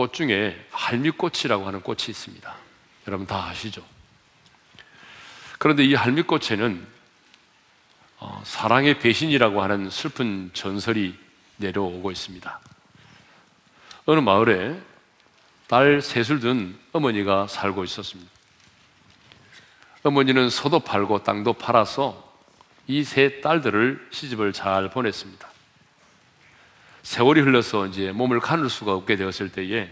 꽃 중에 할미꽃이라고 하는 꽃이 있습니다. 여러분 다 아시죠? 그런데 이 할미꽃에는 어, 사랑의 배신이라고 하는 슬픈 전설이 내려오고 있습니다. 어느 마을에 딸 셋을 둔 어머니가 살고 있었습니다. 어머니는 소도 팔고 땅도 팔아서 이 세 딸들을 시집을 잘 보냈습니다. 세월이 흘러서 이제 몸을 가눌 수가 없게 되었을 때에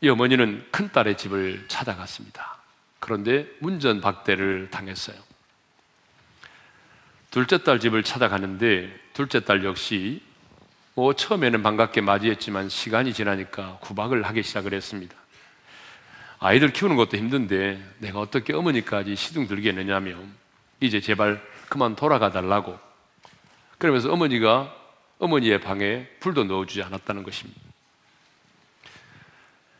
이 어머니는 큰 딸의 집을 찾아갔습니다. 그런데 문전박대를 당했어요. 둘째 딸 집을 찾아가는데 둘째 딸 역시 뭐 처음에는 반갑게 맞이했지만 시간이 지나니까 구박을 하기 시작을 했습니다. 아이들 키우는 것도 힘든데 내가 어떻게 어머니까지 시둥 들겠느냐며 이제 제발 그만 돌아가 달라고 그러면서 어머니가 어머니의 방에 불도 넣어주지 않았다는 것입니다.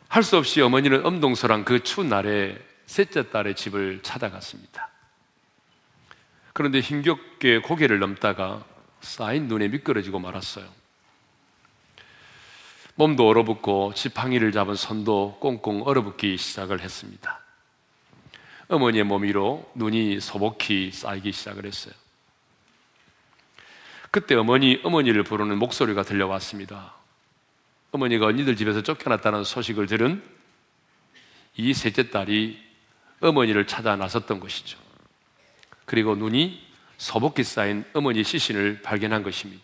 할 수 없이 어머니는 엄동설한 그 추운 날에 셋째 딸의 집을 찾아갔습니다. 그런데 힘겹게 고개를 넘다가 쌓인 눈에 미끄러지고 말았어요. 몸도 얼어붙고 지팡이를 잡은 손도 꽁꽁 얼어붙기 시작을 했습니다. 어머니의 몸 위로 눈이 소복히 쌓이기 시작을 했어요. 그때 어머니, 어머니를 부르는 목소리가 들려왔습니다. 어머니가 언니들 집에서 쫓겨났다는 소식을 들은 이 셋째 딸이 어머니를 찾아 나섰던 것이죠. 그리고 눈이 소복히 쌓인 어머니 시신을 발견한 것입니다.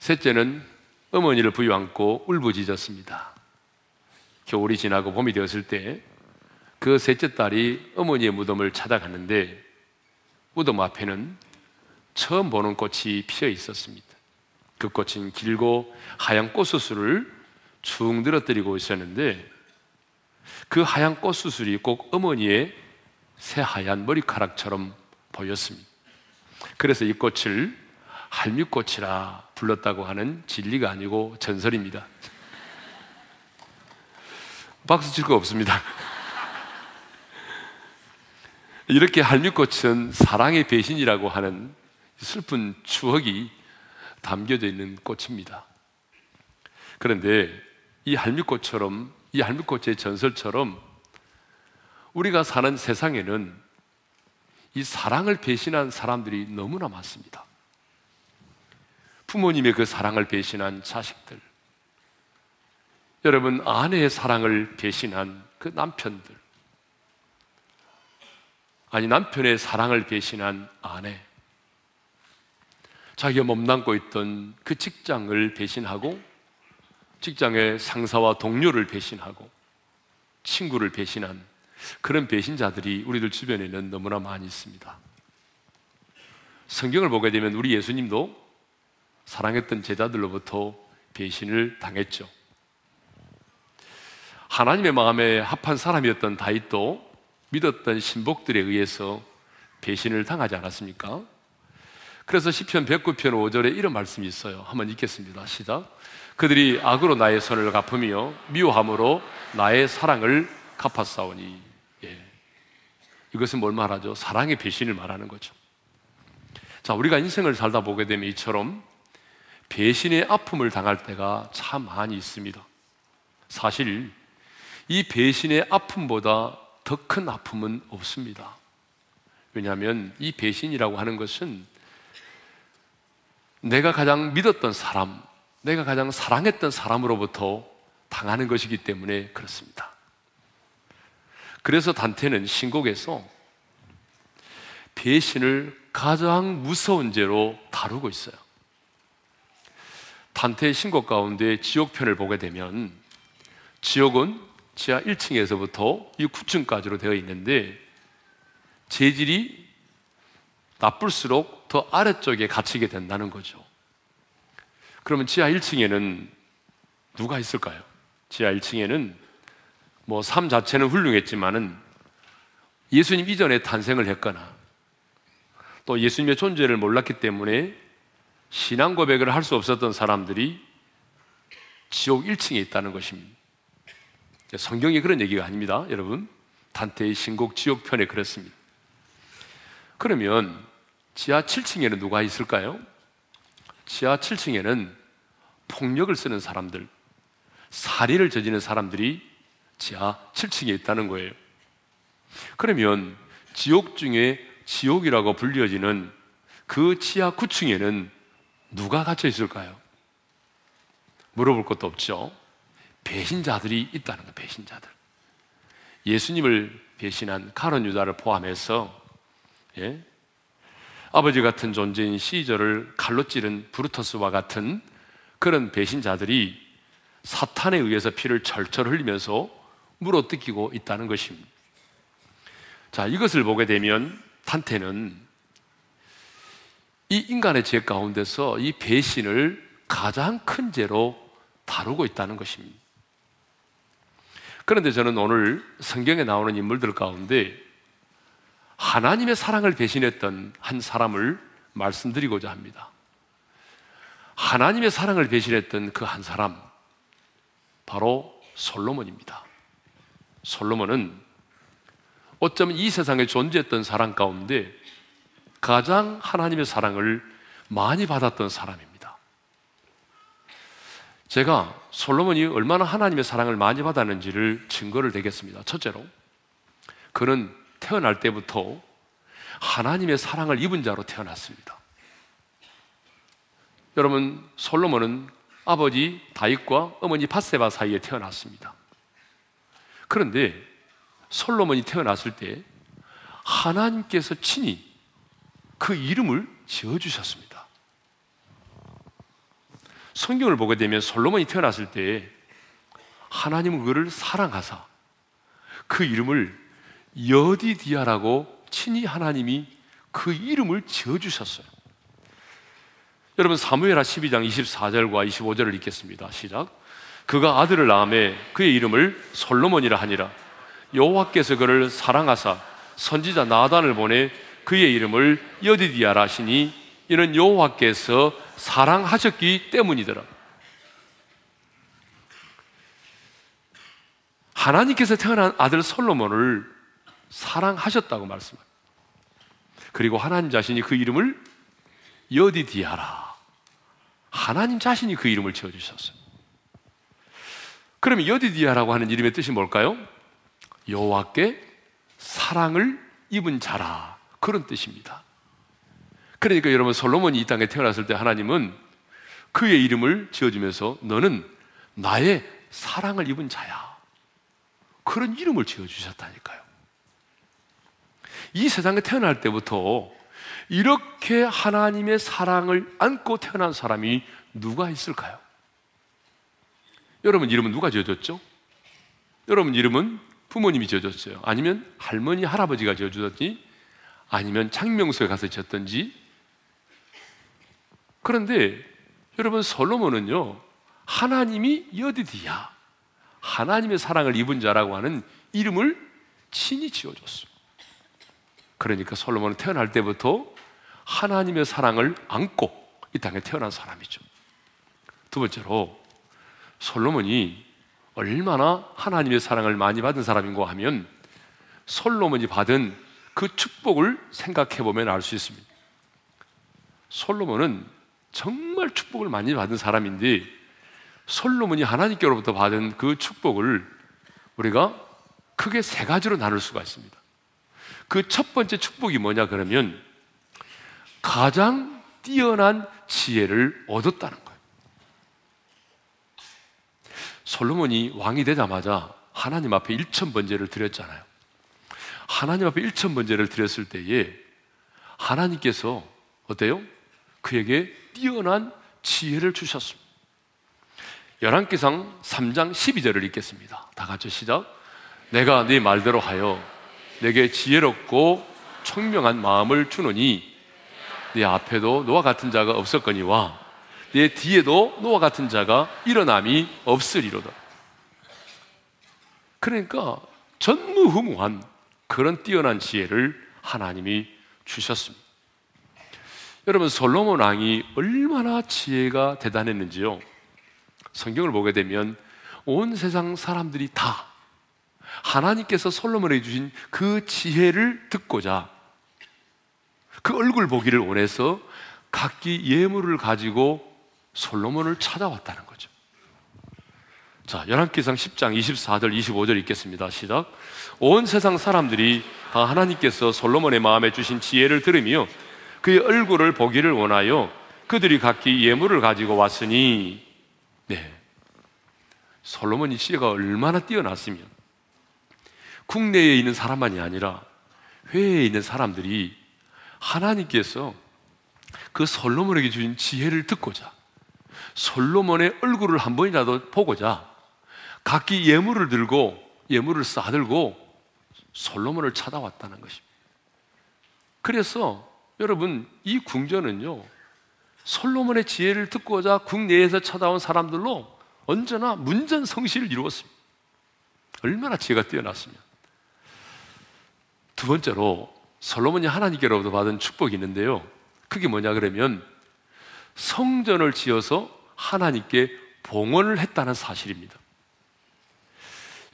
셋째는 어머니를 부여안고 울부짖었습니다. 겨울이 지나고 봄이 되었을 때 그 셋째 딸이 어머니의 무덤을 찾아갔는데 무덤 앞에는 처음 보는 꽃이 피어 있었습니다. 그 꽃은 길고 하얀 꽃수술을 축 늘어뜨리고 있었는데 그 하얀 꽃수술이 꼭 어머니의 새하얀 머리카락처럼 보였습니다. 그래서 이 꽃을 할미꽃이라 불렀다고 하는 진리가 아니고 전설입니다. 박수 칠 거 없습니다. 이렇게 할미꽃은 사랑의 배신이라고 하는 슬픈 추억이 담겨져 있는 꽃입니다. 그런데 이 할미꽃처럼, 이 할미꽃의 전설처럼 우리가 사는 세상에는 이 사랑을 배신한 사람들이 너무나 많습니다. 부모님의 그 사랑을 배신한 자식들, 여러분, 아내의 사랑을 배신한 그 남편들, 아니, 남편의 사랑을 배신한 아내, 자기가 몸담고 있던 그 직장을 배신하고 직장의 상사와 동료를 배신하고 친구를 배신한 그런 배신자들이 우리들 주변에는 너무나 많이 있습니다. 성경을 보게 되면 우리 예수님도 사랑했던 제자들로부터 배신을 당했죠. 하나님의 마음에 합한 사람이었던 다윗도 믿었던 신복들에 의해서 배신을 당하지 않았습니까? 그래서 시편 109편 5절에 이런 말씀이 있어요. 한번 읽겠습니다. 시작. 그들이 악으로 나의 선을 갚으며 미워함으로 나의 사랑을 갚았사오니. 예. 이것은 뭘 말하죠? 사랑의 배신을 말하는 거죠. 자, 우리가 인생을 살다 보게 되면 이처럼 배신의 아픔을 당할 때가 참 많이 있습니다. 사실 이 배신의 아픔보다 더 큰 아픔은 없습니다. 왜냐하면 이 배신이라고 하는 것은 내가 가장 믿었던 사람, 내가 가장 사랑했던 사람으로부터 당하는 것이기 때문에 그렇습니다. 그래서 단테는 신곡에서 배신을 가장 무서운 죄로 다루고 있어요. 단테의 신곡 가운데 지옥편을 보게 되면 지옥은 지하 1층에서부터 이 9층까지로 되어 있는데 재질이 나쁠수록 더 아래쪽에 갇히게 된다는 거죠. 그러면 지하 1층에는 누가 있을까요? 지하 1층에는 뭐 삶 자체는 훌륭했지만은 예수님 이전에 탄생을 했거나 또 예수님의 존재를 몰랐기 때문에 신앙 고백을 할 수 없었던 사람들이 지옥 1층에 있다는 것입니다. 성경이 그런 얘기가 아닙니다, 여러분. 단테의 신곡 지옥편에 그렇습니다. 그러면 지하 7층에는 누가 있을까요? 지하 7층에는 폭력을 쓰는 사람들, 살인을 저지른 사람들이 지하 7층에 있다는 거예요. 그러면 지옥 중에 지옥이라고 불려지는 그 지하 9층에는 누가 갇혀 있을까요? 물어볼 것도 없죠. 배신자들이 있다는 거, 배신자들. 예수님을 배신한 카론 유다를 포함해서 예? 아버지 같은 존재인 시저를 칼로 찌른 브루터스와 같은 그런 배신자들이 사탄에 의해서 피를 철철 흘리면서 물어 뜯기고 있다는 것입니다. 자, 이것을 보게 되면 탄테는 이 인간의 죄 가운데서 이 배신을 가장 큰 죄로 다루고 있다는 것입니다. 그런데 저는 오늘 성경에 나오는 인물들 가운데 하나님의 사랑을 배신했던 한 사람을 말씀드리고자 합니다. 하나님의 사랑을 배신했던 그 한 사람, 바로 솔로몬입니다. 솔로몬은 어쩌면 이 세상에 존재했던 사람 가운데 가장 하나님의 사랑을 많이 받았던 사람입니다. 제가 솔로몬이 얼마나 하나님의 사랑을 많이 받았는지를 증거를 대겠습니다. 첫째로, 그는 태어날 때부터 하나님의 사랑을 입은 자로 태어났습니다. 여러분, 솔로몬은 아버지 다윗과 어머니 바세바 사이에 태어났습니다. 그런데 솔로몬이 태어났을 때 하나님께서 친히 그 이름을 지어 주셨습니다. 성경을 보게 되면 솔로몬이 태어났을 때 하나님은 그를 사랑하사 그 이름을 여디디아라고 친히 하나님이 그 이름을 지어 주셨어요. 여러분 사무엘하 12장 24절과 25절을 읽겠습니다. 시작. 그가 아들을 낳음에 그의 이름을 솔로몬이라 하니라. 여호와께서 그를 사랑하사 선지자 나단을 보내 그의 이름을 여디디아라 하시니 이는 여호와께서 사랑하셨기 때문이더라. 하나님께서 태어난 아들 솔로몬을 사랑하셨다고 말씀합니다. 그리고 하나님 자신이 그 이름을 여디디아라. 하나님 자신이 그 이름을 지어주셨어요. 그러면 여디디아라고 하는 이름의 뜻이 뭘까요? 여호와께 사랑을 입은 자라 그런 뜻입니다. 그러니까 여러분 솔로몬이 이 땅에 태어났을 때 하나님은 그의 이름을 지어주면서 너는 나의 사랑을 입은 자야. 그런 이름을 지어주셨다니까요. 이 세상에 태어날 때부터 이렇게 하나님의 사랑을 안고 태어난 사람이 누가 있을까요? 여러분 이름은 누가 지어줬죠? 여러분 이름은 부모님이 지어줬어요. 아니면 할머니, 할아버지가 지어주었지? 아니면 창명소에 가서 지었던지? 그런데 여러분 솔로몬은요 하나님이 여디디야 하나님의 사랑을 입은 자라고 하는 이름을 친히 지어줬어요. 그러니까 솔로몬은 태어날 때부터 하나님의 사랑을 안고 이 땅에 태어난 사람이죠. 두 번째로 솔로몬이 얼마나 하나님의 사랑을 많이 받은 사람인가 하면 솔로몬이 받은 그 축복을 생각해 보면 알 수 있습니다. 솔로몬은 정말 축복을 많이 받은 사람인데 솔로몬이 하나님께로부터 받은 그 축복을 우리가 크게 세 가지로 나눌 수가 있습니다. 그 첫 번째 축복이 뭐냐 그러면 가장 뛰어난 지혜를 얻었다는 거예요. 솔로몬이 왕이 되자마자 하나님 앞에 일천 번제를 드렸잖아요. 하나님 앞에 일천 번제를 드렸을 때에 하나님께서 어때요? 그에게 뛰어난 지혜를 주셨습니다. 열왕기상 3장 12절을 읽겠습니다. 다 같이 시작. 내가 네 말대로 하여 내게 지혜롭고 총명한 마음을 주노니 네 앞에도 너와 같은 자가 없었거니와 내 뒤에도 너와 같은 자가 일어남이 없으리로다. 그러니까 전무후무한 그런 뛰어난 지혜를 하나님이 주셨습니다. 여러분 솔로몬 왕이 얼마나 지혜가 대단했는지요. 성경을 보게 되면 온 세상 사람들이 다 하나님께서 솔로몬에게 주신 그 지혜를 듣고자 그 얼굴 보기를 원해서 각기 예물을 가지고 솔로몬을 찾아왔다는 거죠. 자, 열왕기상 10장 24절 25절 읽겠습니다. 시작. 온 세상 사람들이 다 하나님께서 솔로몬의 마음에 주신 지혜를 들으며 그의 얼굴을 보기를 원하여 그들이 각기 예물을 가지고 왔으니 네. 솔로몬이 지혜가 얼마나 뛰어났으면 국내에 있는 사람만이 아니라 회에 있는 사람들이 하나님께서 그 솔로몬에게 주신 지혜를 듣고자 솔로몬의 얼굴을 한 번이라도 보고자 각기 예물을 들고 예물을 싸들고 솔로몬을 찾아왔다는 것입니다. 그래서 여러분 이 궁전은요 솔로몬의 지혜를 듣고자 국내에서 찾아온 사람들로 언제나 문전성시를 이루었습니다. 얼마나 지혜가 뛰어났으면. 두 번째로 솔로몬이 하나님께로부터 받은 축복이 있는데요. 그게 뭐냐 그러면 성전을 지어서 하나님께 봉헌을 했다는 사실입니다.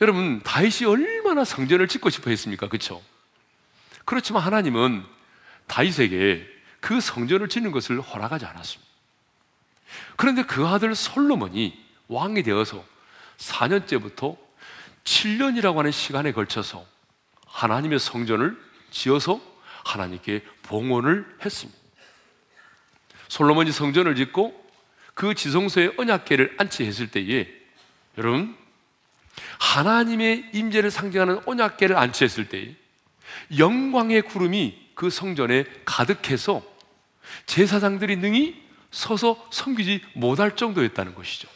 여러분, 다윗이 얼마나 성전을 짓고 싶어 했습니까? 그렇죠? 그렇지만 하나님은 다윗에게 그 성전을 짓는 것을 허락하지 않았습니다. 그런데 그 아들 솔로몬이 왕이 되어서 4년째부터 7년이라고 하는 시간에 걸쳐서 하나님의 성전을 지어서 하나님께 봉헌을 했습니다. 솔로몬이 성전을 짓고 그 지성소에 언약궤를 안치했을 때에 여러분 하나님의 임재를 상징하는 언약궤를 안치했을 때 영광의 구름이 그 성전에 가득해서 제사장들이 능히 서서 섬기지 못할 정도였다는 것이죠.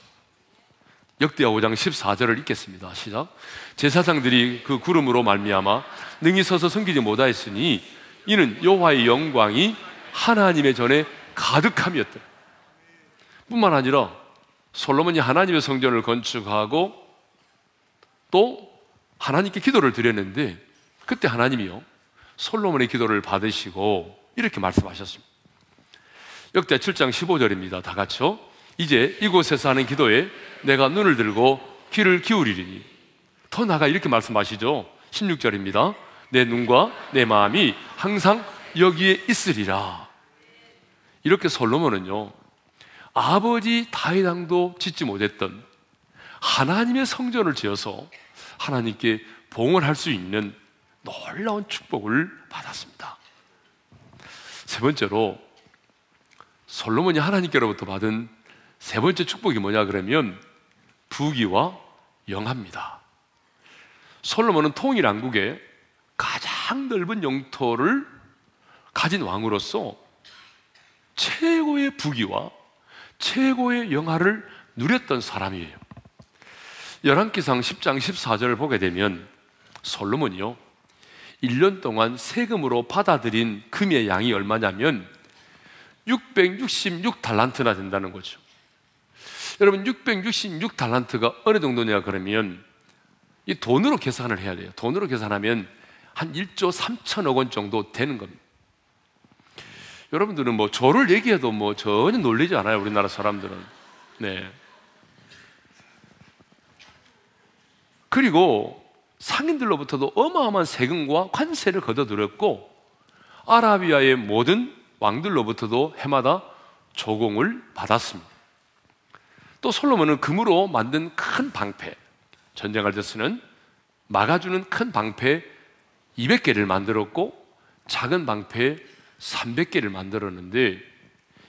역대하 5장 14절을 읽겠습니다. 시작. 제사장들이 그 구름으로 말미암아 능히 서서 섬기지 못하였으니 이는 여호와의 영광이 하나님의 전에 가득함이었다. 뿐만 아니라 솔로몬이 하나님의 성전을 건축하고 또 하나님께 기도를 드렸는데 그때 하나님이요 솔로몬의 기도를 받으시고 이렇게 말씀하셨습니다. 역대 7장 15절입니다. 다 같이요. 이제 이곳에서 하는 기도에 내가 눈을 들고 귀를 기울이리니 더 나가 이렇게 말씀하시죠. 16절입니다. 내 눈과 내 마음이 항상 여기에 있으리라. 이렇게 솔로몬은요. 아버지 다윗 왕도 짓지 못했던 하나님의 성전을 지어서 하나님께 봉헌할 수 있는 놀라운 축복을 받았습니다. 세 번째로 솔로몬이 하나님께로부터 받은 세 번째 축복이 뭐냐 그러면 부귀와 영합니다. 솔로몬은 통일 왕국의 가장 넓은 영토를 가진 왕으로서 최고의 부귀와 최고의 영화를 누렸던 사람이에요. 열왕기상 10장 14절을 보게 되면 솔로몬이요. 1년 동안 세금으로 받아들인 금의 양이 얼마냐면 666달란트나 된다는 거죠. 여러분 666 달란트가 어느 정도냐 그러면 이 돈으로 계산을 해야 돼요. 돈으로 계산하면 한 1조 3천억 원 정도 되는 겁니다. 여러분들은 뭐 조를 얘기해도 뭐 전혀 놀리지 않아요. 우리나라 사람들은. 네. 그리고 상인들로부터도 어마어마한 세금과 관세를 걷어들였고 아라비아의 모든 왕들로부터도 해마다 조공을 받았습니다. 또 솔로몬은 금으로 만든 큰 방패, 전쟁할 때 쓰는 막아주는 큰 방패 200개를 만들었고 작은 방패 300개를 만들었는데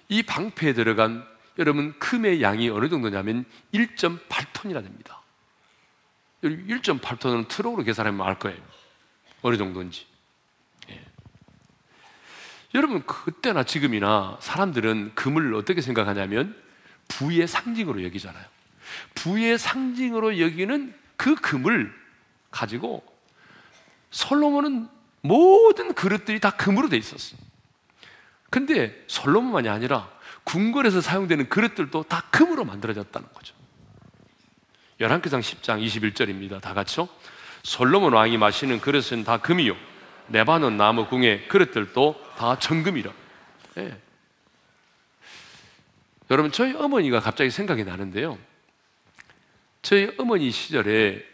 이 방패에 들어간 여러분 금의 양이 어느 정도냐면 1.8톤이나 됩니다. 1.8톤은 트럭으로 계산하면 알 거예요. 어느 정도인지. 예. 여러분, 그때나 지금이나 사람들은 금을 어떻게 생각하냐면 부의 상징으로 여기잖아요. 부의 상징으로 여기는 그 금을 가지고 솔로몬은 모든 그릇들이 다 금으로 돼 있었어요. 근데 솔로몬만이 아니라 궁궐에서 사용되는 그릇들도 다 금으로 만들어졌다는 거죠. 열왕기상 10장 21절입니다. 다 같이요. 솔로몬 왕이 마시는 그릇은 다 금이요. 레바논 나무 궁의 그릇들도 다 정금이라. 예. 여러분 저희 어머니가 갑자기 생각이 나는데요. 저희 어머니 시절에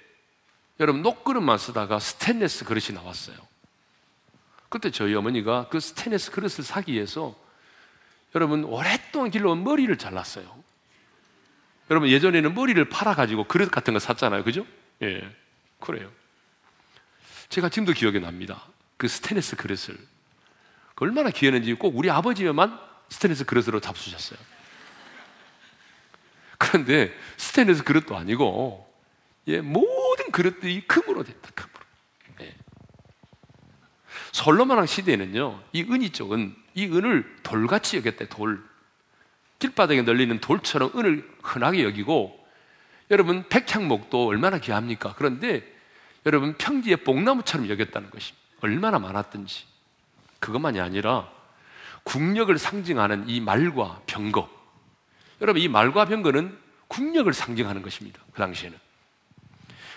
여러분 녹그릇만 쓰다가 스테인레스 그릇이 나왔어요. 그때 저희 어머니가 그 스테인레스 그릇을 사기 위해서 여러분 오랫동안 길러온 머리를 잘랐어요. 여러분 예전에는 머리를 팔아 가지고 그릇 같은 거 샀잖아요. 그죠? 예. 그래요. 제가 지금도 기억이 납니다. 그 스테인리스 그릇을. 그 얼마나 귀했는지 꼭 우리 아버지만 스테인리스 그릇으로 잡수셨어요. 그런데 스테인리스 그릇도 아니고, 예, 모든 그릇들이 금으로 됐다, 금으로. 예. 솔로몬왕 시대에는요, 이 은이 쪽은 이 은을 돌같이 여겼대, 돌. 길바닥에 널리는 돌처럼 은을 흔하게 여기고 여러분 백향목도 얼마나 귀합니까? 그런데 여러분 평지의 뽕나무처럼 여겼다는 것입니다. 얼마나 많았든지 그것만이 아니라 국력을 상징하는 이 말과 병거 여러분 이 말과 병거는 국력을 상징하는 것입니다. 그 당시에는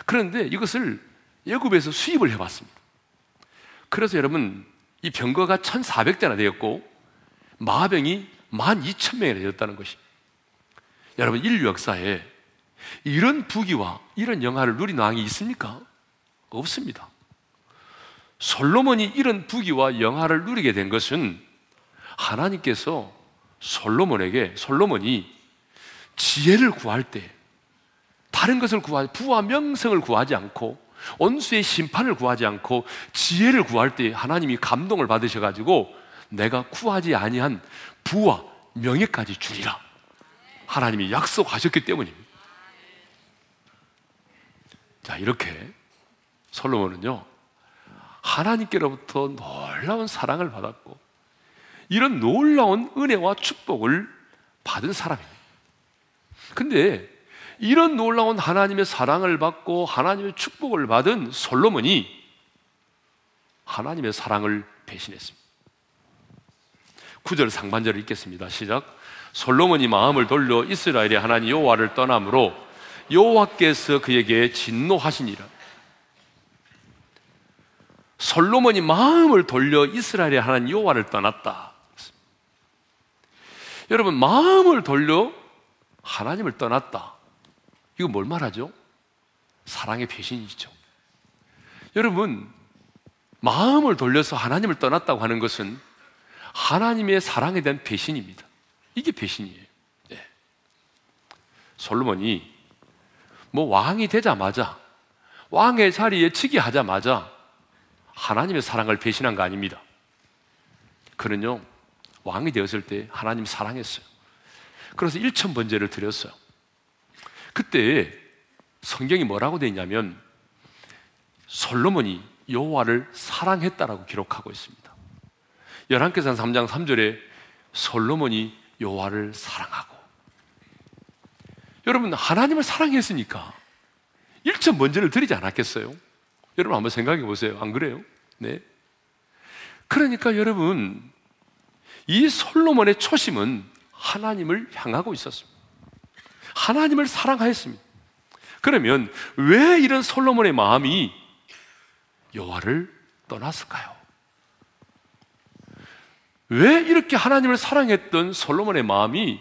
그런데 이것을 예굽에서 수입을 해봤습니다. 그래서 여러분 이 병거가 1,400대나 되었고 마병이 12,000명이나 되었다는 것입니다. 여러분 인류 역사에 이런 부귀와 이런 영화를 누린 왕이 있습니까? 없습니다. 솔로몬이 이런 부귀와 영화를 누리게 된 것은 하나님께서 솔로몬에게 솔로몬이 지혜를 구할 때 다른 것을 구하지 부와 명성을 구하지 않고 원수의 심판을 구하지 않고 지혜를 구할 때 하나님이 감동을 받으셔 가지고 내가 구하지 아니한 부와 명예까지 주리라 하나님이 약속하셨기 때문입니다. 자, 이렇게 솔로몬은요, 하나님께로부터 놀라운 사랑을 받았고, 이런 놀라운 은혜와 축복을 받은 사람입니다. 근데 이런 놀라운 하나님의 사랑을 받고 하나님의 축복을 받은 솔로몬이 하나님의 사랑을 배신했습니다. 9절 상반절을 읽겠습니다. 시작. 솔로몬이 마음을 돌려 이스라엘의 하나님 여호와를 떠남으로 여호와께서 그에게 진노하시니라. 솔로몬이 마음을 돌려 이스라엘의 하나님 여호와를 떠났다. 여러분 마음을 돌려 하나님을 떠났다. 이거 뭘 말하죠? 사랑의 배신이죠. 여러분 마음을 돌려서 하나님을 떠났다고 하는 것은 하나님의 사랑에 대한 배신입니다. 이게 배신이에요. 네. 솔로몬이 뭐 왕이 되자마자 왕의 자리에 즉위하자마자 하나님의 사랑을 배신한 거 아닙니다. 그는요 왕이 되었을 때 하나님 사랑했어요. 그래서 일천 번제를 드렸어요. 그때 성경이 뭐라고 되어 있냐면 솔로몬이 여호와를 사랑했다라고 기록하고 있습니다. 열왕기상 3장 3절에 솔로몬이 여호와를 사랑하고 여러분 하나님을 사랑했으니까 일천 번제를 드리지 않았겠어요? 여러분 한번 생각해 보세요. 안 그래요? 네. 그러니까 여러분 이 솔로몬의 초심은 하나님을 향하고 있었습니다. 하나님을 사랑하였습니다. 그러면 왜 이런 솔로몬의 마음이 여호와를 떠났을까요? 왜 이렇게 하나님을 사랑했던 솔로몬의 마음이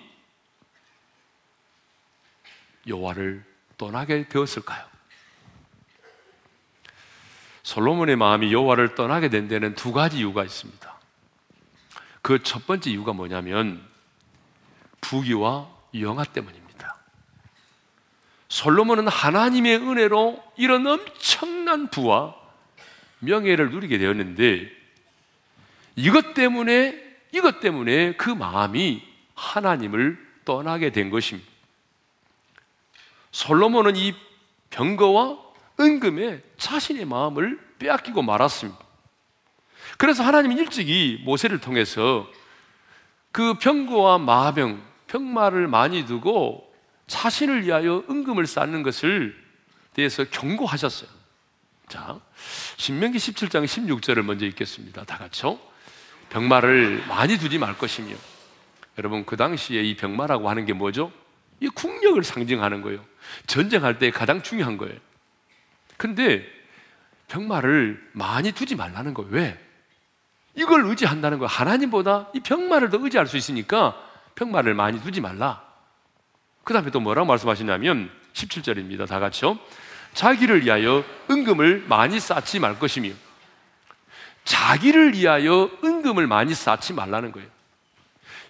여호와를 떠나게 되었을까요? 솔로몬의 마음이 여호와를 떠나게 된 데는 두 가지 이유가 있습니다. 그 첫 번째 이유가 뭐냐면 부귀와 영화 때문입니다. 솔로몬은 하나님의 은혜로 이런 엄청난 부와 명예를 누리게 되었는데 이것 때문에 이것 때문에 그 마음이 하나님을 떠나게 된 것입니다. 솔로몬은 이 병거와 은금에 자신의 마음을 빼앗기고 말았습니다. 그래서 하나님이 일찍이 모세를 통해서 그 병거와 마병, 병마를 많이 두고 자신을 위하여 은금을 쌓는 것을 대해서 경고하셨어요. 자, 신명기 17장 16절을 먼저 읽겠습니다. 다 같이요. 병마를 많이 두지 말 것이며 여러분 그 당시에 이 병마라고 하는 게 뭐죠? 이 국력을 상징하는 거예요. 전쟁할 때 가장 중요한 거예요. 근데 병마를 많이 두지 말라는 거예요. 왜? 이걸 의지한다는 거예요. 하나님보다 이 병마를 더 의지할 수 있으니까 병마를 많이 두지 말라. 그 다음에 또 뭐라고 말씀하시냐면 17절입니다. 다 같이요. 자기를 위하여 은금을 많이 쌓지 말 것이며 자기를 위하여 은금을 많이 쌓지 말라는 거예요.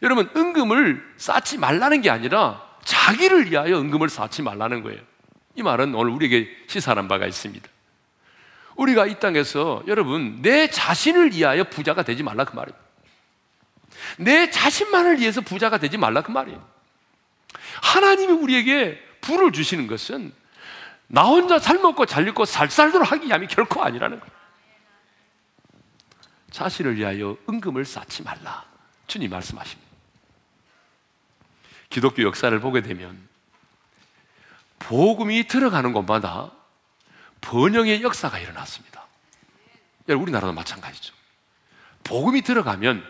여러분, 은금을 쌓지 말라는 게 아니라 자기를 위하여 은금을 쌓지 말라는 거예요. 이 말은 오늘 우리에게 시사하는 바가 있습니다. 우리가 이 땅에서 여러분 내 자신을 위하여 부자가 되지 말라 그 말이에요. 내 자신만을 위해서 부자가 되지 말라 그 말이에요. 하나님이 우리에게 부를 주시는 것은 나 혼자 잘 먹고 잘 입고 살 살도록 하기 위함이 결코 아니라는 거예요. 자신을 위하여 은금을 쌓지 말라. 주님 말씀하십니다. 기독교 역사를 보게 되면 복음이 들어가는 곳마다 번영의 역사가 일어났습니다. 여러분, 우리나라도 마찬가지죠. 복음이 들어가면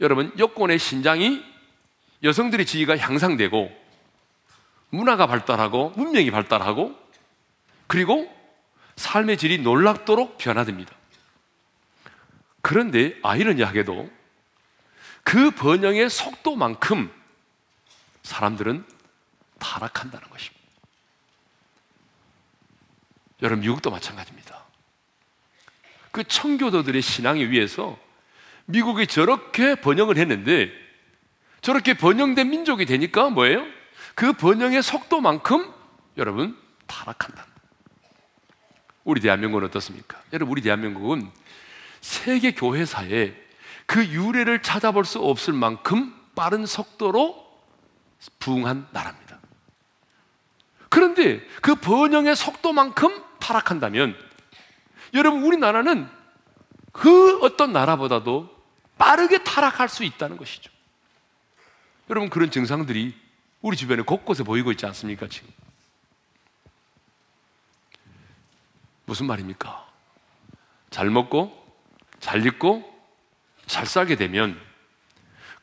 여러분, 여권의 신장이 여성들의 지위가 향상되고 문화가 발달하고 문명이 발달하고 그리고 삶의 질이 놀랍도록 변화됩니다. 그런데 아이러니하게도 그 번영의 속도만큼 사람들은 타락한다는 것입니다. 여러분, 미국도 마찬가지입니다. 그 청교도들의 신앙에 의해서 미국이 저렇게 번영을 했는데 저렇게 번영된 민족이 되니까 뭐예요? 그 번영의 속도만큼 여러분 타락한다. 우리 대한민국은 어떻습니까? 여러분, 우리 대한민국은 세계 교회사에 그 유래를 찾아볼 수 없을 만큼 빠른 속도로 부흥한 나라입니다. 그런데 그 번영의 속도만큼 타락한다면 여러분 우리나라는 그 어떤 나라보다도 빠르게 타락할 수 있다는 것이죠. 여러분 그런 증상들이 우리 주변에 곳곳에 보이고 있지 않습니까 지금? 무슨 말입니까? 잘 먹고 잘 입고 잘 살게 되면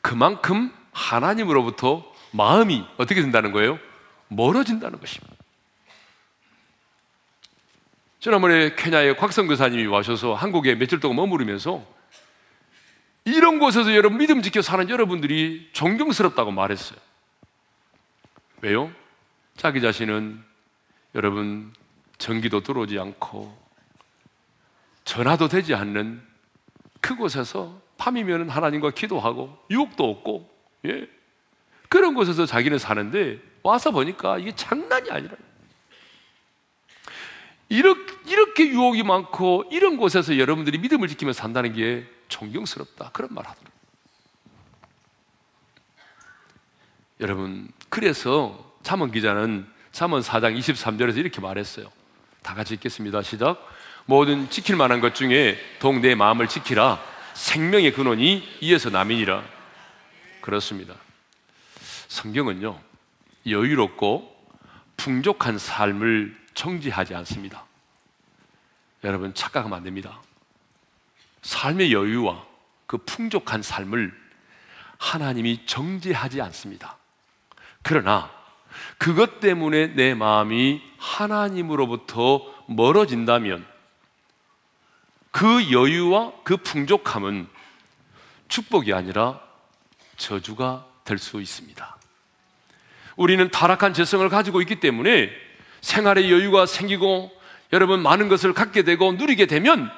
그만큼 하나님으로부터 마음이 어떻게 된다는 거예요? 멀어진다는 것입니다. 지난번에 케냐의 곽성 교사님이 와셔서 한국에 며칠 동안 머무르면서 이런 곳에서 여러분 믿음 지켜 사는 여러분들이 존경스럽다고 말했어요. 왜요? 자기 자신은 여러분 전기도 들어오지 않고 전화도 되지 않는 그곳에서 밤이면 하나님과 기도하고 유혹도 없고 예? 그런 곳에서 자기는 사는데 와서 보니까 이게 장난이 아니라 이렇게, 이렇게 유혹이 많고 이런 곳에서 여러분들이 믿음을 지키며 산다는 게 존경스럽다. 그런 말 하더라고요. 여러분 그래서 참원 기자는 참원 4장 23절에서 이렇게 말했어요. 다 같이 읽겠습니다. 시작. 모든 지킬 만한 것 중에 동내 마음을 지키라. 생명의 근원이 이에서 남이니라. 그렇습니다. 성경은요 여유롭고 풍족한 삶을 정지하지 않습니다. 여러분 착각하면 안 됩니다. 삶의 여유와 그 풍족한 삶을 하나님이 정지하지 않습니다. 그러나 그것 때문에 내 마음이 하나님으로부터 멀어진다면 그 여유와 그 풍족함은 축복이 아니라 저주가 될 수 있습니다. 우리는 타락한 재성을 가지고 있기 때문에 생활의 여유가 생기고 여러분 많은 것을 갖게 되고 누리게 되면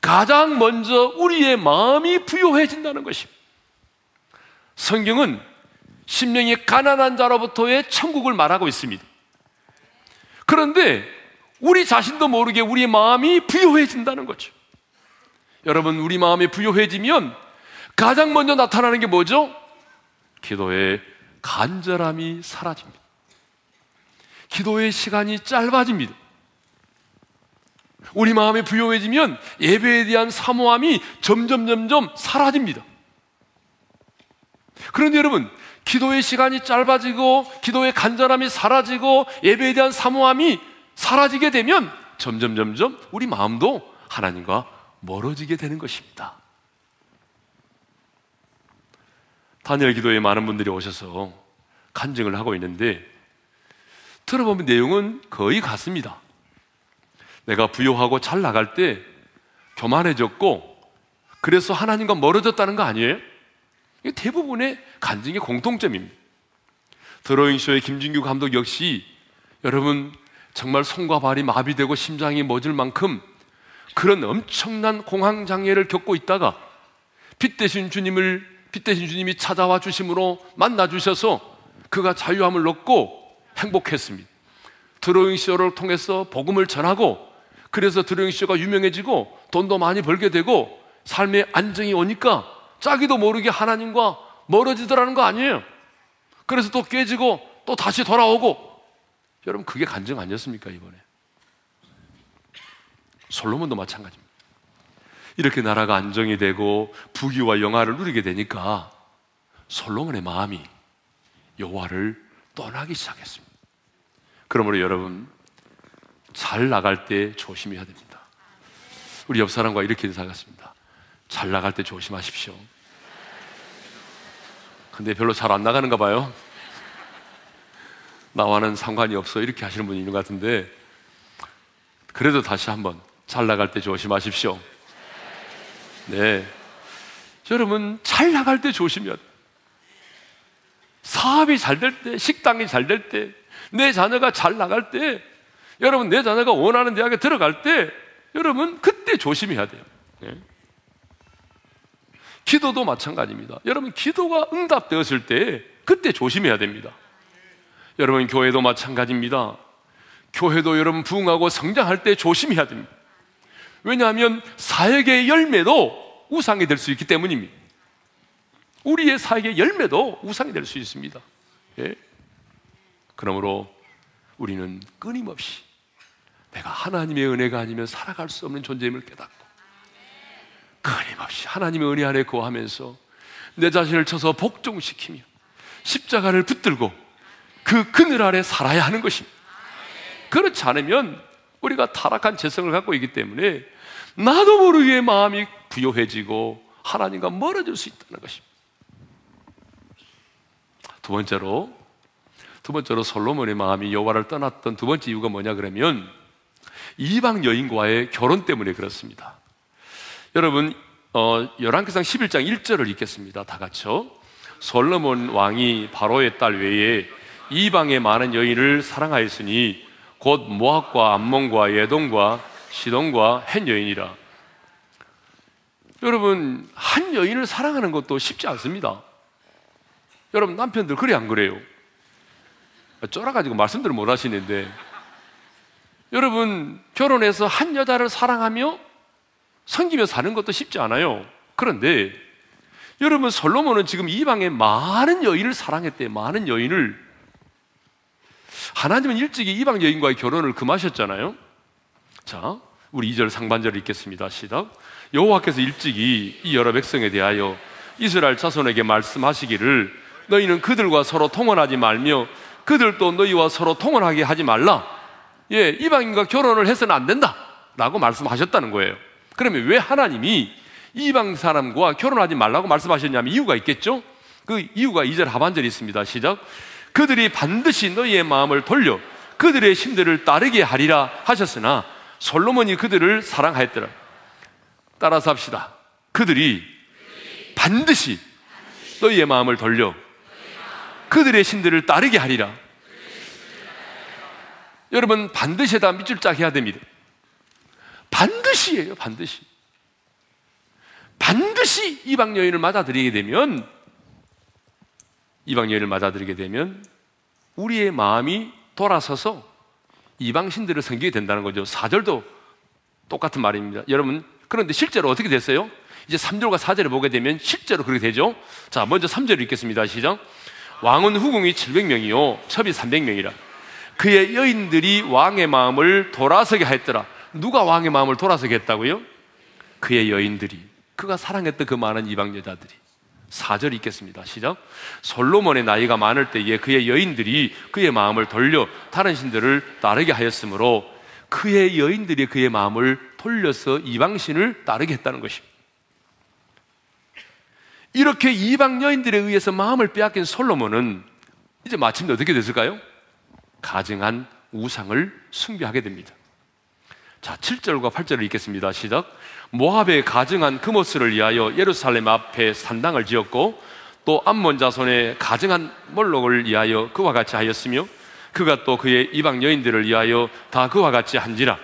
가장 먼저 우리의 마음이 부요해진다는 것입니다. 성경은 심령이 가난한 자로부터의 천국을 말하고 있습니다. 그런데 우리 자신도 모르게 우리의 마음이 부요해진다는 거죠. 여러분, 우리 마음이 부요해지면 가장 먼저 나타나는 게 뭐죠? 기도의 간절함이 사라집니다. 기도의 시간이 짧아집니다. 우리 마음이 부요해지면 예배에 대한 사모함이 점점 점점 사라집니다. 그런데 여러분, 기도의 시간이 짧아지고 기도의 간절함이 사라지고 예배에 대한 사모함이 사라지게 되면 점점 점점 우리 마음도 하나님과 멀어지게 되는 것입니다. 단일 기도에 많은 분들이 오셔서 간증을 하고 있는데 들어보면 내용은 거의 같습니다. 내가 부요하고 잘 나갈 때 교만해졌고 그래서 하나님과 멀어졌다는 거 아니에요? 대부분의 간증의 공통점입니다. 드로잉 쇼의 김진규 감독 역시 여러분 정말 손과 발이 마비되고 심장이 멎을 만큼 그런 엄청난 공황 장애를 겪고 있다가 빛 대신 주님을 빛 대신 주님이 찾아와 주심으로 만나 주셔서 그가 자유함을 얻고 행복했습니다. 드로잉 쇼를 통해서 복음을 전하고 그래서 드로잉 쇼가 유명해지고 돈도 많이 벌게 되고 삶의 안정이 오니까 자기도 모르게 하나님과 멀어지더라는 거 아니에요. 그래서 또 깨지고 또 다시 돌아오고 여러분 그게 간증 아니었습니까 이번에? 솔로몬도 마찬가지입니다. 이렇게 나라가 안정이 되고 부귀와 영화를 누리게 되니까 솔로몬의 마음이 여호와를 떠나기 시작했습니다. 그러므로 여러분 잘 나갈 때 조심해야 됩니다. 우리 옆 사람과 이렇게 인사하겠습니다. 잘 나갈 때 조심하십시오. 근데 별로 잘 안 나가는가 봐요. 나와는 상관이 없어 이렇게 하시는 분이 있는 것 같은데 그래도 다시 한번 잘 나갈 때 조심하십시오. 네. 여러분, 잘 나갈 때 조심해야 돼. 사업이 잘 될 때, 식당이 잘 될 때, 내 자녀가 잘 나갈 때, 여러분, 내 자녀가 원하는 대학에 들어갈 때, 여러분, 그때 조심해야 돼요. 네. 기도도 마찬가지입니다. 여러분, 기도가 응답되었을 때, 그때 조심해야 됩니다. 여러분, 교회도 마찬가지입니다. 교회도 여러분 부흥하고 성장할 때 조심해야 됩니다. 왜냐하면 사역의 열매도 우상이 될 수 있기 때문입니다. 우리의 사역의 열매도 우상이 될 수 있습니다. 예? 그러므로 우리는 끊임없이 내가 하나님의 은혜가 아니면 살아갈 수 없는 존재임을 깨닫고 끊임없이 하나님의 은혜 안에 거하면서 내 자신을 쳐서 복종시키며 십자가를 붙들고 그 그늘 아래 살아야 하는 것입니다. 그렇지 않으면 우리가 타락한 재성을 갖고 있기 때문에 나도 모르게 마음이 부요해지고 하나님과 멀어질 수 있다는 것입니다. 두 번째로 두 번째로 솔로몬의 마음이 여호와를 떠났던 두 번째 이유가 뭐냐 그러면 이방 여인과의 결혼 때문에 그렇습니다. 여러분 어, 열왕기상 11장 1절을 읽겠습니다. 다 같이요. 솔로몬 왕이 바로의 딸 외에 이방의 많은 여인을 사랑하였으니 곧 모압과 암몬과 예동과 시동과 한 여인이라. 여러분 한 여인을 사랑하는 것도 쉽지 않습니다. 여러분 남편들 그래 안 그래요? 쫄아가지고 말씀들을 못 하시는데 여러분 결혼해서 한 여자를 사랑하며 섬기며 사는 것도 쉽지 않아요. 그런데 여러분 솔로몬은 지금 이방의 많은 여인을 사랑했대. 많은 여인을 하나님은 일찍이 이방 여인과의 결혼을 금하셨잖아요. 자, 우리 2절 상반절을 읽겠습니다. 시작. 여호와께서 일찍이 이 여러 백성에 대하여 이스라엘 자손에게 말씀하시기를 너희는 그들과 서로 통혼하지 말며 그들도 너희와 서로 통혼하게 하지 말라. 예, 이방인과 결혼을 해서는 안 된다. 라고 말씀하셨다는 거예요. 그러면 왜 하나님이 이방 사람과 결혼하지 말라고 말씀하셨냐면 이유가 있겠죠? 그 이유가 2절 하반절이 있습니다. 시작. 그들이 반드시 너희의 마음을 돌려 그들의 신들을 따르게 하리라 하셨으나 솔로몬이 그들을 사랑하였더라. 따라서 합시다. 그들이 반드시 너희의 마음을 돌려 그들의 신들을 따르게 하리라. 여러분 반드시 다 밑줄 짝 해야 됩니다. 반드시예요, 반드시. 반드시 이방 여인을 맞아들이게 되면 이방 여인을 맞아들이게 되면 우리의 마음이 돌아서서 이방 신들을 섬기게 된다는 거죠. 4절도 똑같은 말입니다. 여러분, 그런데 실제로 어떻게 됐어요? 이제 3절과 4절을 보게 되면 실제로 그렇게 되죠. 자, 먼저 3절을 읽겠습니다. 시작. 왕은 후궁이 700명이요, 첩이 300명이라. 그의 여인들이 왕의 마음을 돌아서게 했더라. 누가 왕의 마음을 돌아서게 했다고요? 그의 여인들이. 그가 사랑했던 그 많은 이방 여자들이. 4절 읽겠습니다. 시작. 솔로몬의 나이가 많을 때에 그의 여인들이 그의 마음을 돌려 다른 신들을 따르게 하였으므로 그의 여인들이 그의 마음을 돌려서 이방신을 따르게 했다는 것입니다. 이렇게 이방 여인들에 의해서 마음을 빼앗긴 솔로몬은 이제 마침내 어떻게 됐을까요? 가증한 우상을 숭배하게 됩니다. 자, 7절과 8절을 읽겠습니다. 시작. 모압의 가증한 금오스를 위하여 예루살렘 앞에 산당을 지었고 또 암몬 자손의 가증한 몰록을 위하여 그와 같이 하였으며 그가 또 그의 이방 여인들을 위하여 다 그와 같이 한지라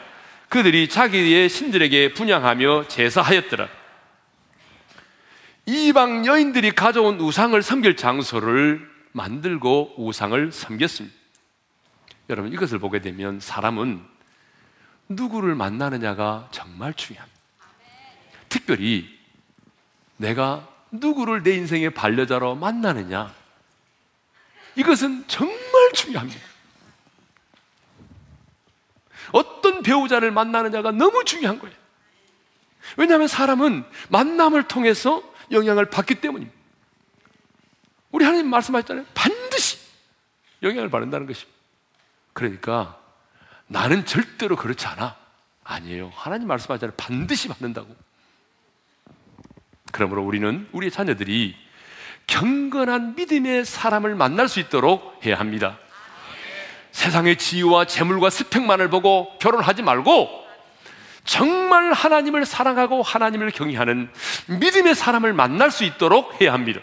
그들이 자기의 신들에게 분양하며 제사하였더라 이방 여인들이 가져온 우상을 섬길 장소를 만들고 우상을 섬겼습니다. 여러분 이것을 보게 되면 사람은 누구를 만나느냐가 정말 중요합니다. 특별히 내가 누구를 내 인생의 반려자로 만나느냐 이것은 정말 중요합니다. 어떤 배우자를 만나느냐가 너무 중요한 거예요. 왜냐하면 사람은 만남을 통해서 영향을 받기 때문입니다. 우리 하나님 말씀하셨잖아요. 반드시 영향을 받는다는 것입니다. 그러니까 나는 절대로 그렇지 않아. 아니에요. 하나님 말씀하잖아요. 반드시 받는다고. 그러므로 우리는 우리의 자녀들이 경건한 믿음의 사람을 만날 수 있도록 해야 합니다. 세상의 지위와 재물과 스펙만을 보고 결혼하지 말고 정말 하나님을 사랑하고 하나님을 경외하는 믿음의 사람을 만날 수 있도록 해야 합니다.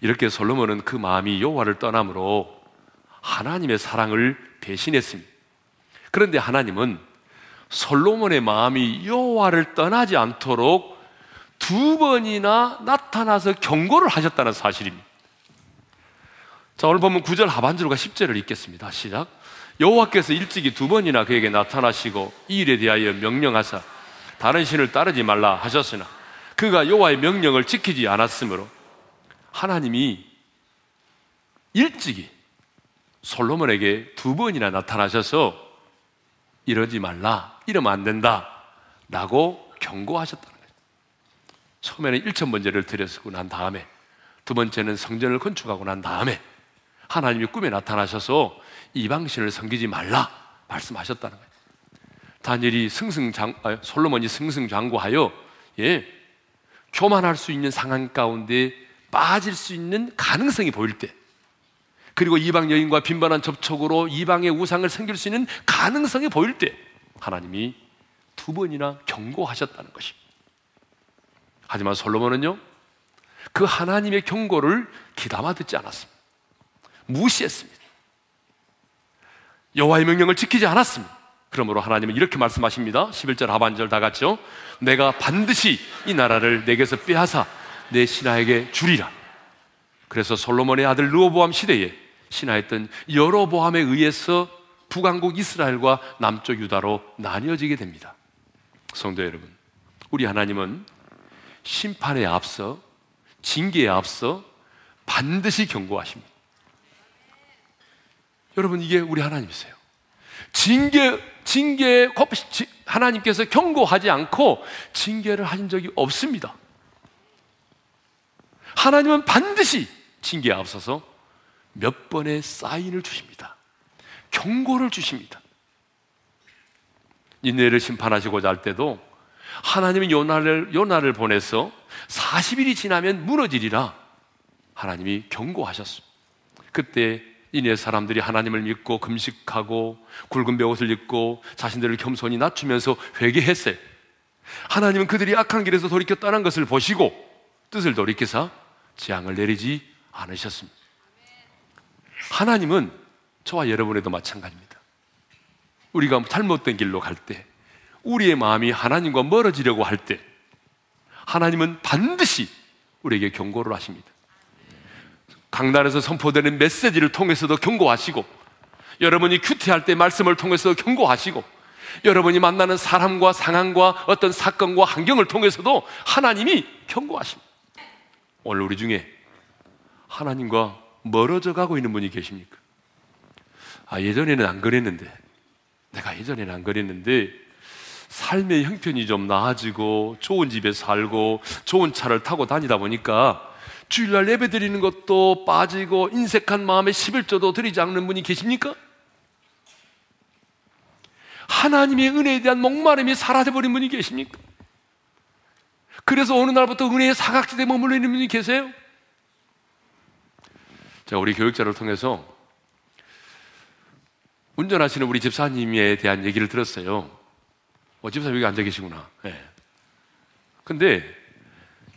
이렇게 솔로몬은 그 마음이 여호와를 떠남으로 하나님의 사랑을 배신했습니다. 그런데 하나님은 솔로몬의 마음이 여호와를 떠나지 않도록 두 번이나 나타나서 경고를 하셨다는 사실입니다. 자, 오늘 보면 9절 하반절과 10절을 읽겠습니다. 시작. 여호와께서 일찍이 두 번이나 그에게 나타나시고 이 일에 대하여 명령하사 다른 신을 따르지 말라 하셨으나 그가 여호와의 명령을 지키지 않았으므로 하나님이 일찍이 솔로몬에게 두 번이나 나타나셔서 이러지 말라, 이러면 안 된다 라고 경고하셨다는 거예요. 처음에는 1천 번제를 드렸고 난 다음에 두 번째는 성전을 건축하고 난 다음에 하나님이 꿈에 나타나셔서 이방신을 섬기지 말라 말씀하셨다는 거예요. 다니엘이 승승장 아, 솔로몬이 승승장구하여 예 교만할 수 있는 상황 가운데 빠질 수 있는 가능성이 보일 때 그리고 이방 여인과 빈번한 접촉으로 이방의 우상을 섬길 수 있는 가능성이 보일 때 하나님이 두 번이나 경고하셨다는 것입니다. 하지만 솔로몬은요, 그 하나님의 경고를 귀담아 듣지 않았습니다. 무시했습니다. 여호와의 명령을 지키지 않았습니다. 그러므로 하나님은 이렇게 말씀하십니다. 11절 하반절 다 같죠? 내가 반드시 이 나라를 내게서 빼앗아 내 신하에게 주리라. 그래서 솔로몬의 아들 르호보암 시대에 신하였던 여로보암에 의해서 북왕국 이스라엘과 남쪽 유다로 나뉘어지게 됩니다. 성도 여러분, 우리 하나님은 심판에 앞서 징계에 앞서 반드시 경고하십니다. 여러분 이게 우리 하나님이세요. 징계 징계 하나님께서 경고하지 않고 징계를 하신 적이 없습니다. 하나님은 반드시 징계에 앞서서 몇 번의 사인을 주십니다. 경고를 주십니다. 인내를 심판하시고자 할 때도 하나님이 요나를, 요나를 보내서 40일이 지나면 무너지리라 하나님이 경고하셨습니다. 그때 이네 사람들이 하나님을 믿고 금식하고 굵은 배옷을 입고 자신들을 겸손히 낮추면서 회개했어요. 하나님은 그들이 악한 길에서 떠난 것을 보시고 뜻을 돌이켜서 재앙을 내리지 않으셨습니다. 하나님은 저와 여러분에도 마찬가지입니다. 우리가 잘못된 길로 갈 때, 우리의 마음이 하나님과 멀어지려고 할 때, 하나님은 반드시 우리에게 경고를 하십니다. 강단에서 선포되는 메시지를 통해서도 경고하시고, 여러분이 큐티할 때 말씀을 통해서 경고하시고, 여러분이 만나는 사람과 상황과 어떤 사건과 환경을 통해서도 하나님이 경고하십니다. 오늘 우리 중에 하나님과 멀어져 가고 있는 분이 계십니까? 아, 예전에는 안 그랬는데, 내가 예전에는 안 그랬는데, 삶의 형편이 좀 나아지고, 좋은 집에 살고, 좋은 차를 타고 다니다 보니까, 주일날 예배 드리는 것도 빠지고, 인색한 마음에 11조도 드리지 않는 분이 계십니까? 하나님의 은혜에 대한 목마름이 사라져버린 분이 계십니까? 그래서 어느 날부터 은혜의 사각지대에 머물러 있는 분이 계세요? 제가 우리 교육자를 통해서 운전하시는 우리 집사님에 대한 얘기를 들었어요. 어, 집사님 여기 앉아 계시구나. 네. 근데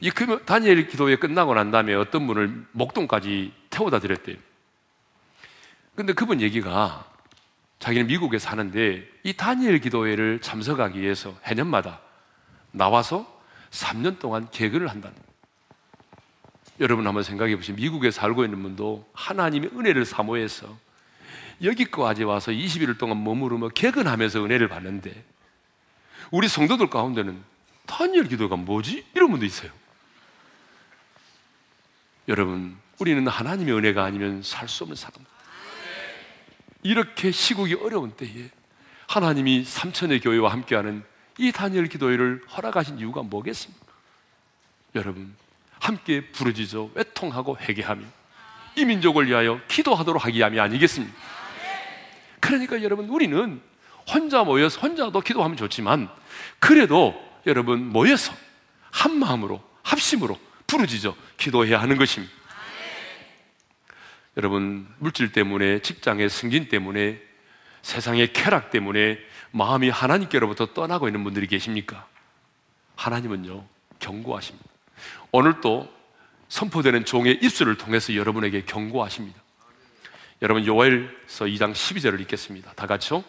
이 다니엘 기도회 끝나고 난 다음에 어떤 분을 목동까지 태워다 드렸대요. 근데 그분 얘기가 자기는 미국에 사는데 이 다니엘 기도회를 참석하기 위해서 해년마다 나와서 3년 동안 개근을 한다는 여러분 한번 생각해 보시면 미국에 살고 있는 분도 하나님의 은혜를 사모해서 여기까지 와서 20일 동안 머무르며 개근하면서 은혜를 받는데 우리 성도들 가운데는 단열 기도가 뭐지? 이런 분도 있어요. 여러분, 우리는 하나님의 은혜가 아니면 살 수 없는 사람. 이렇게 시국이 어려운 때에 하나님이 삼천의 교회와 함께하는 이 단열 기도회를 허락하신 이유가 뭐겠습니까? 여러분, 함께 부르짖어 외통하고 회개하며 이 민족을 위하여 기도하도록 하기 위함이 아니겠습니까? 그러니까 여러분 우리는 혼자 모여서 혼자도 기도하면 좋지만 그래도 여러분 모여서 한 마음으로 합심으로 부르짖어 기도해야 하는 것입니다. 여러분 물질 때문에 직장의 승진 때문에 세상의 쾌락 때문에 마음이 하나님께로부터 떠나고 있는 분들이 계십니까? 하나님은요 경고하십니다. 오늘 또 선포되는 종의 입술을 통해서 여러분에게 경고하십니다. 여러분 요엘서 2장 12절을 읽겠습니다. 다 같이요.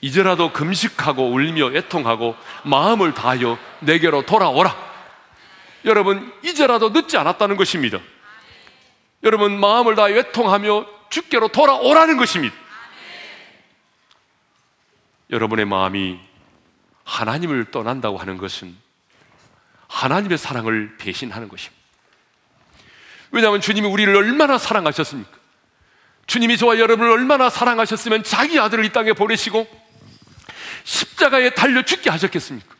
이제라도 금식하고 울며 애통하고 마음을 다하여 내게로 돌아오라. 여러분 이제라도 늦지 않았다는 것입니다. 여러분 마음을 다하여 애통하며 주께로 돌아오라는 것입니다. 여러분의 마음이 하나님을 떠난다고 하는 것은 하나님의 사랑을 배신하는 것입니다. 왜냐하면 주님이 우리를 얼마나 사랑하셨습니까? 주님이 저와 여러분을 얼마나 사랑하셨으면 자기 아들을 이 땅에 보내시고 십자가에 달려 죽게 하셨겠습니까?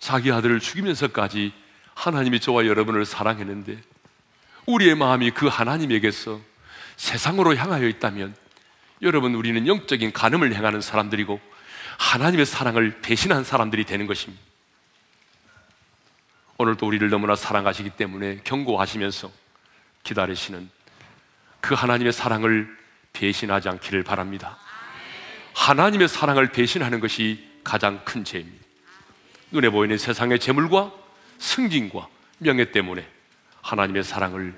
자기 아들을 죽이면서까지 하나님이 저와 여러분을 사랑했는데 우리의 마음이 그 하나님에게서 세상으로 향하여 있다면 여러분 우리는 영적인 간음을 행하는 사람들이고 하나님의 사랑을 배신한 사람들이 되는 것입니다. 오늘도 우리를 너무나 사랑하시기 때문에 경고하시면서 기다리시는 그 하나님의 사랑을 배신하지 않기를 바랍니다. 하나님의 사랑을 배신하는 것이 가장 큰 죄입니다. 눈에 보이는 세상의 재물과 승진과 명예 때문에 하나님의 사랑을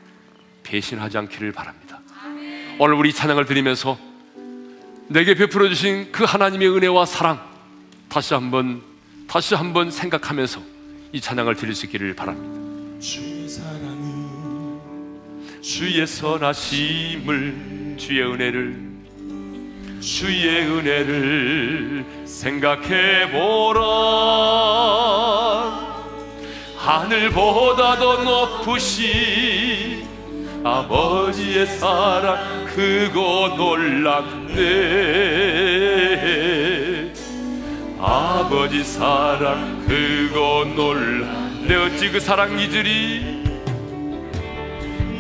배신하지 않기를 바랍니다. 오늘 우리 찬양을 드리면서 내게 베풀어 주신 그 하나님의 은혜와 사랑 다시 한번 다시 한번 생각하면서 이 찬양을 드릴 수 있기를 바랍니다. 주의 사랑은 주의 선하심을 주의 은혜를 주의 은혜를 생각해 보라 하늘보다 더 높으신 아버지의 사랑 크고 놀랍네. 아버지 사랑 놀라 내 어찌 그 사랑 잊으리?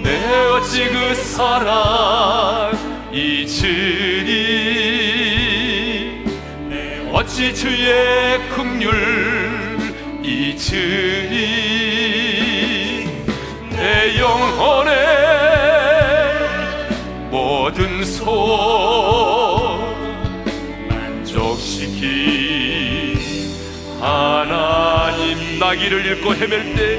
내 어찌 그 사랑 잊으리? 내 어찌 주의 긍휼 잊으리 내 영혼의 모든 손 만족시키 하나님 나기를 잃고 헤맬 때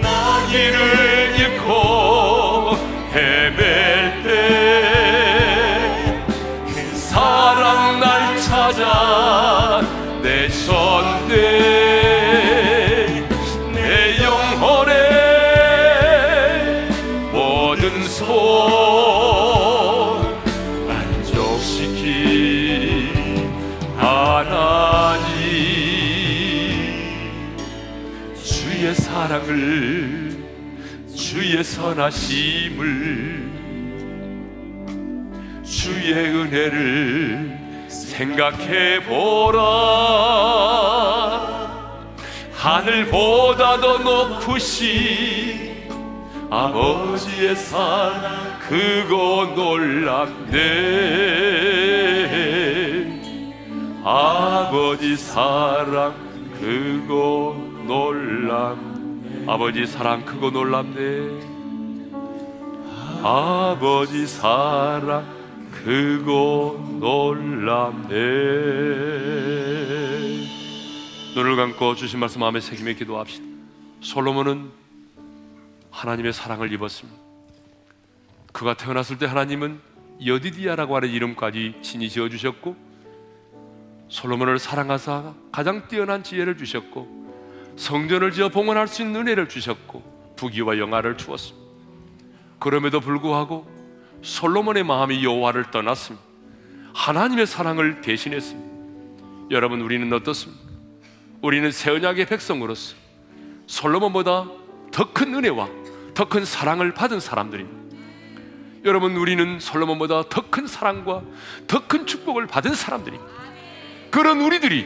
나기를 잃고 헤맬 때 그 사랑 날 찾아 내셨네 내 영혼의 모든 손 만족시키 하나님. 주의 사랑을 주의 선하심을 주의 은혜를 생각해 보라. 하늘보다 더 높으신 아버지의 사랑 그거 놀랍네. 아버지 사랑 그거 놀랍. 아버지 사랑 크고 놀랍네. 아버지 사랑 크고 놀랍네. 눈을 감고 주신 말씀 마음에 새기며 기도합시다. 솔로몬은 하나님의 사랑을 입었습니다. 그가 태어났을 때 하나님은 여디디아라고 하는 이름까지 친히 지어주셨고 솔로몬을 사랑하사 가장 뛰어난 지혜를 주셨고 성전을 지어 봉헌할 수 있는 은혜를 주셨고 부귀와 영화를 주었습니다. 그럼에도 불구하고 솔로몬의 마음이 여호와를 떠났습니다. 하나님의 사랑을 대신했습니다. 여러분 우리는 어떻습니까? 우리는 새 언약의 백성으로서 솔로몬보다 더 큰 은혜와 더 큰 사랑을 받은 사람들입니다. 여러분 우리는 솔로몬보다 더 큰 사랑과 더 큰 축복을 받은 사람들입니다. 그런 우리들이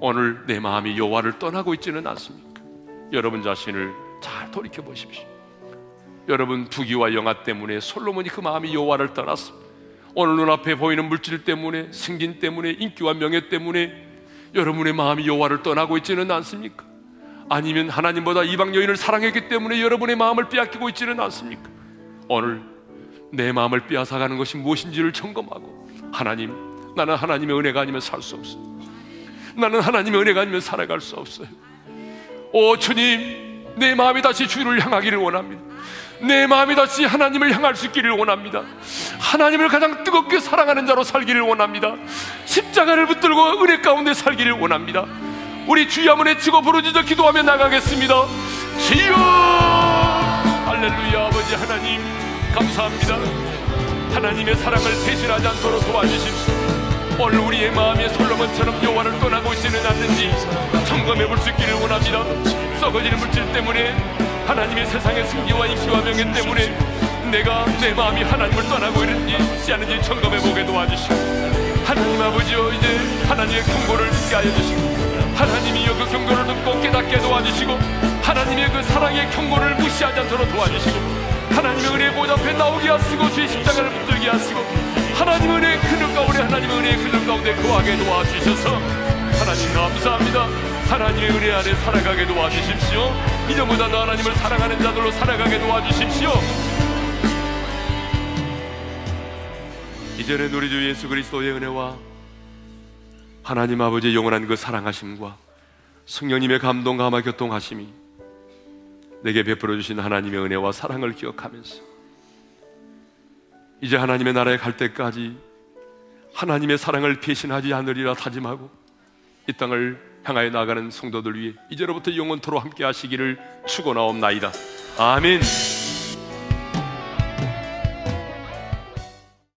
오늘 내 마음이 여호와를 떠나고 있지는 않습니까? 여러분 자신을 잘 돌이켜 보십시오. 여러분 부귀와 영화 때문에 솔로몬이 그 마음이 여호와를 떠났습니다. 오늘 눈앞에 보이는 물질 때문에 승진 때문에 인기와 명예 때문에 여러분의 마음이 여호와를 떠나고 있지는 않습니까? 아니면 하나님보다 이방 여인을 사랑했기 때문에 여러분의 마음을 빼앗기고 있지는 않습니까? 오늘 내 마음을 빼앗아가는 것이 무엇인지를 점검하고 하나님, 나는 하나님의 은혜가 아니면 살 수 없어요. 나는 하나님의 은혜가 아니면 살아갈 수 없어요. 오 주님, 내 마음이 다시 주를 향하기를 원합니다. 내 마음이 다시 하나님을 향할 수 있기를 원합니다. 하나님을 가장 뜨겁게 사랑하는 자로 살기를 원합니다. 십자가를 붙들고 은혜 가운데 살기를 원합니다. 우리 주여 한번 외치고 부르짖어 기도하며 나가겠습니다. 주여! 할렐루야 아버지 하나님 감사합니다. 하나님의 사랑을 대신하지 않도록 도와주십시오. 오늘 우리의 마음이 솔로몬처럼 여호와를 떠나고 있지는 않는지 점검해 볼 수 있기를 원합니다. 썩어지는 물질 때문에 하나님의 세상의 승기와 인기와 명예 때문에 내가 내 마음이 하나님을 떠나고 있는지 않는지 점검해 보게 도와주시고 하나님 아버지여 이제 하나님의 경고를 듣게 하여 주시고 하나님이여 그 경고를 듣고 깨닫게 도와주시고 하나님의 그 사랑의 경고를 무시하지 않도록 도와주시고 하나님의 은혜 보좌 앞에 나오게 하시고 주의 십자가를 붙들게 하시고 하나님 은혜의 그늘 가운데 하나님의 은혜의 그늘 가운데 거하게 도와주셔서 하나님 감사합니다 하나님의 은혜 안에 살아가게 도와주십시오. 이전보다 더 하나님을 사랑하는 자들로 살아가게 도와주십시오. 이전에 우리 주 예수 그리스도의 은혜와 하나님 아버지의 영원한 그 사랑하심과 성령님의 감동 감화 교통하심이 내게 베풀어 주신 하나님의 은혜와 사랑을 기억하면서 이제 하나님의 나라에 갈 때까지 하나님의 사랑을 배신하지 않으리라 다짐하고 이 땅을 향하여 나가는 성도들 위해 이제로부터 영원토로 함께 하시기를 축원하옵나이다. 아멘.